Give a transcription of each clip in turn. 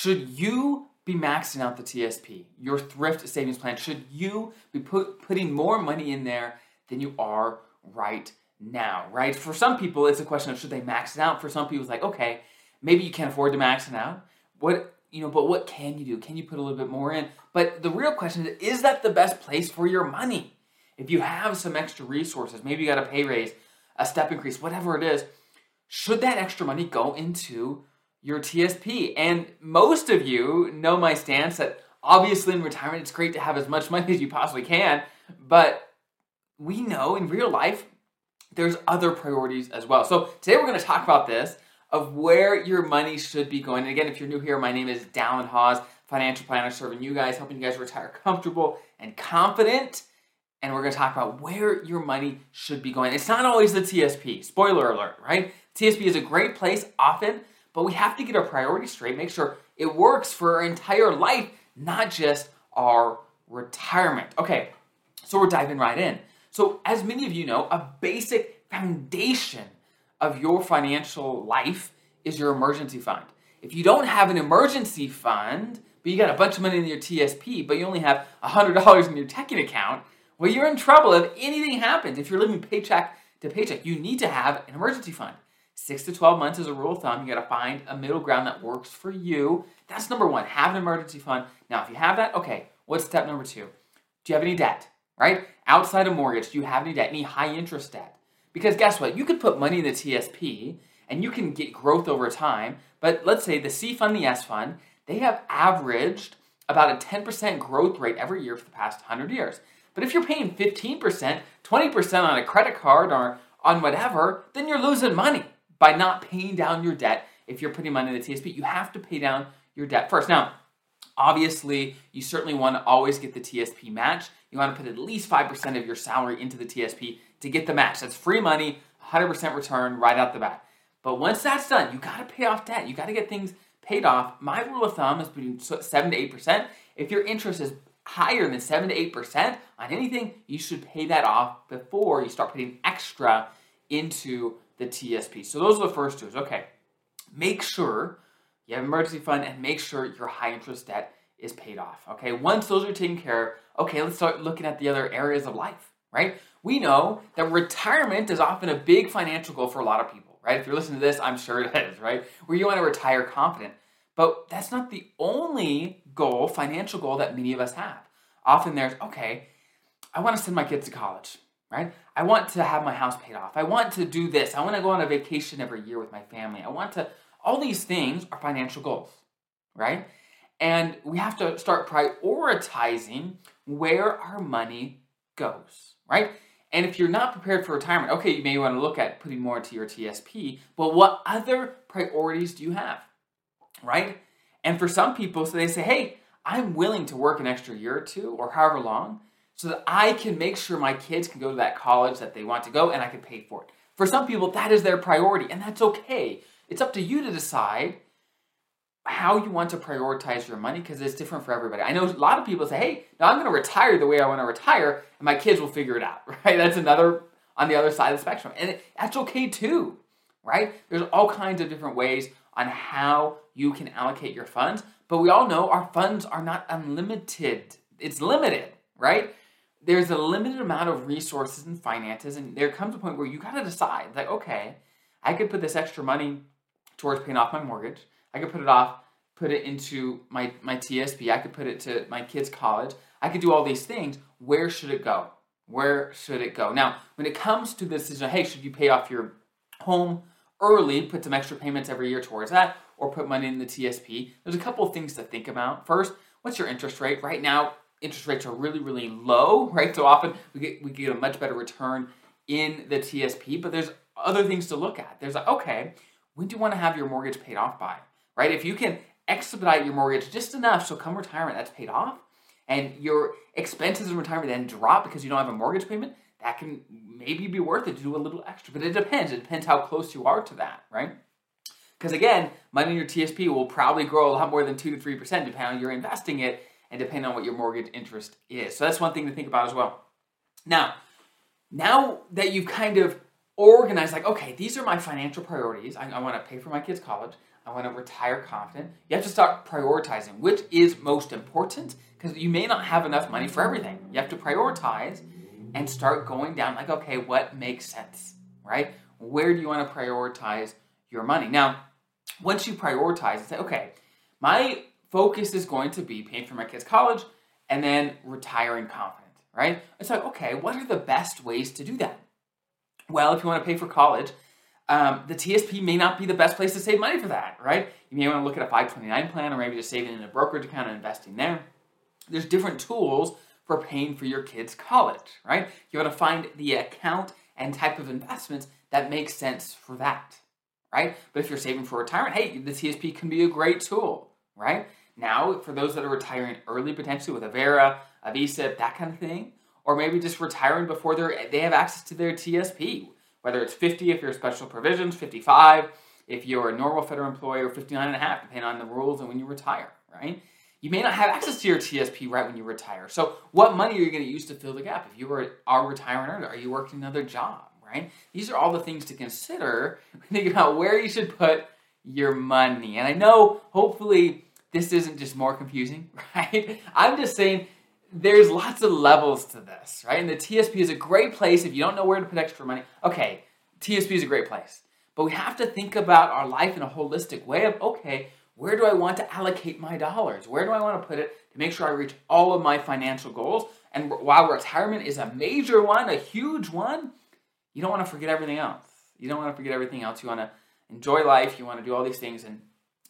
should you be maxing out the TSP, your thrift savings plan? Should you be put, putting more money in there than you are right now, right? For some people, it's a question of should they max it out? For some people, it's like, okay, maybe you can't afford to max it out. What, you know, but what can you do? Can you put a little bit more in? But the real question is, is that the best place for your money? If you have some extra resources, maybe you got a pay raise, a step increase, whatever it is, should that extra money go into your TSP. And most of you know my stance that obviously in retirement it's great to have as much money as you possibly can, but we know in real life there's other priorities as well. So today we're going to talk about this of where your money should be going. And again, if you're new here, my name is Dallin Hawes, financial planner, serving you guys, helping you guys retire comfortable and confident. And we're going to talk about where your money should be going. It's not always the TSP. Spoiler alert, right? TSP is a great place often but we have to get our priorities straight, make sure it works for our entire life, not just our retirement. Okay, so we're diving right in. So, as many of you know, a basic foundation of your financial life is your emergency fund. If you don't have an emergency fund, but you got a bunch of money in your TSP, but you only have $100 in your checking account, well, you're in trouble if anything happens. If you're living paycheck to paycheck, you need to have an emergency fund. Six to 12 months is a rule of thumb. You got to find a middle ground that works for you. That's number one. Have an emergency fund. Now, if you have that, okay, what's step number two? Do you have any debt, right? Outside of mortgage, do you have any debt, any high interest debt? Because guess what? You could put money in the TSP and you can get growth over time. But let's say the C fund, the S fund, they have averaged about a 10% growth rate every year for the past 100 years. But if you're paying 15%, 20% on a credit card or on whatever, then you're losing money by not paying down your debt if you're putting money in the TSP. You have to pay down your debt first. Now, obviously, you certainly want to always get the TSP match. You want to put at least 5% of your salary into the TSP to get the match. That's free money, 100% return right out the bat. But once that's done, you got to pay off debt. You got to get things paid off. My rule of thumb is between 7 to 8%. If your interest is higher than 7 to 8% on anything, you should pay that off before you start putting extra into the TSP. So those are the first two. Okay, make sure you have emergency fund and make sure your high interest debt is paid off. Okay, once those are taken care of, okay, let's start looking at the other areas of life, right? We know that retirement is often a big financial goal for a lot of people, right? If you're listening to this, I'm sure it is, right? Where you want to retire confident. But that's not the only goal, financial goal that many of us have. Often there's, okay, I want to send my kids to college right? I want to have my house paid off. I want to do this. I want to go on a vacation every year with my family. I want to, all these things are financial goals, right? And we have to start prioritizing where our money goes, right? And if you're not prepared for retirement, okay, you may want to look at putting more into your TSP, but what other priorities do you have, right? And for some people, so they say, hey, I'm willing to work an extra year or two or however long so that I can make sure my kids can go to that college that they want to go and I can pay for it. For some people, that is their priority, and that's okay. It's up to you to decide how you want to prioritize your money because it's different for everybody. I know a lot of people say, hey, now I'm going to retire the way I want to retire, and my kids will figure it out, right? That's another on the other side of the spectrum. And that's okay too, right? There's all kinds of different ways on how you can allocate your funds, but we all know our funds are not unlimited. It's limited, right? There's a limited amount of resources and finances, and there comes a point where you got to decide, like, okay, I could put this extra money towards paying off my mortgage. I could put it off, put it into my my TSP. I could put it to my kids' college. I could do all these things. Where should it go? Where should it go? Now, when it comes to the decision, hey, should you pay off your home early, put some extra payments every year towards that, or put money in the TSP? There's a couple of things to think about. First, what's your interest rate? Right now, interest rates are really, really low, right? So often we get we get a much better return in the TSP, but there's other things to look at. There's like, okay, when do you want to have your mortgage paid off by? Right? If you can expedite your mortgage just enough so come retirement that's paid off and your expenses in retirement then drop because you don't have a mortgage payment, that can maybe be worth it to do a little extra. But it depends. It depends how close you are to that, right? Because again, money in your TSP will probably grow a lot more than 2 to 3% depending on you're investing it and depending on what your mortgage interest is. So that's one thing to think about as well. Now, now that you've kind of organized, like, okay, these are my financial priorities. I, I want to pay for my kids' college. I want to retire confident. You have to start prioritizing which is most important because you may not have enough money for everything. You have to prioritize and start going down like, okay, what makes sense, right? Where do you want to prioritize your money? Now, once you prioritize and say, okay, my focus is going to be paying for my kids' college and then retiring confident, right? It's like, okay, what are the best ways to do that? Well, if you want to pay for college, um, the TSP may not be the best place to save money for that, right? You may want to look at a 529 plan or maybe just saving in a brokerage account and investing there. There's different tools for paying for your kids' college, right? You want to find the account and type of investments that makes sense for that, right? But if you're saving for retirement, hey, the TSP can be a great tool, right? Now, for those that are retiring early, potentially with a Vera, a VSIP, that kind of thing, or maybe just retiring before they they have access to their TSP, whether it's 50 if you're special provisions, 55 if you're a normal federal employee, or 59 and a half, depending on the rules and when you retire, right? You may not have access to your TSP right when you retire. So, what money are you going to use to fill the gap? If you are, are retiring early, are you working another job, right? These are all the things to consider when thinking about where you should put your money. And I know, hopefully, this isn't just more confusing, right? I'm just saying there's lots of levels to this, right? And the TSP is a great place if you don't know where to put extra money. Okay, TSP is a great place. But we have to think about our life in a holistic way of, okay, where do I want to allocate my dollars? Where do I want to put it to make sure I reach all of my financial goals? And while retirement is a major one, a huge one, you don't want to forget everything else. You don't want to forget everything else. You want to enjoy life. You want to do all these things and,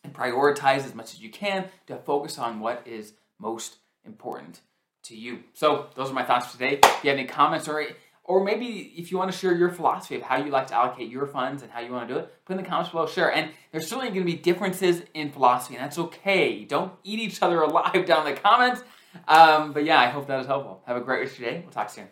and prioritize as much as you can to focus on what is most important to you. So those are my thoughts for today. If you have any comments or or maybe if you want to share your philosophy of how you like to allocate your funds and how you want to do it, put in the comments below, share. And there's certainly going to be differences in philosophy, and that's okay. Don't eat each other alive down in the comments. Um, but yeah, I hope that was helpful. Have a great rest of your day. We'll talk soon.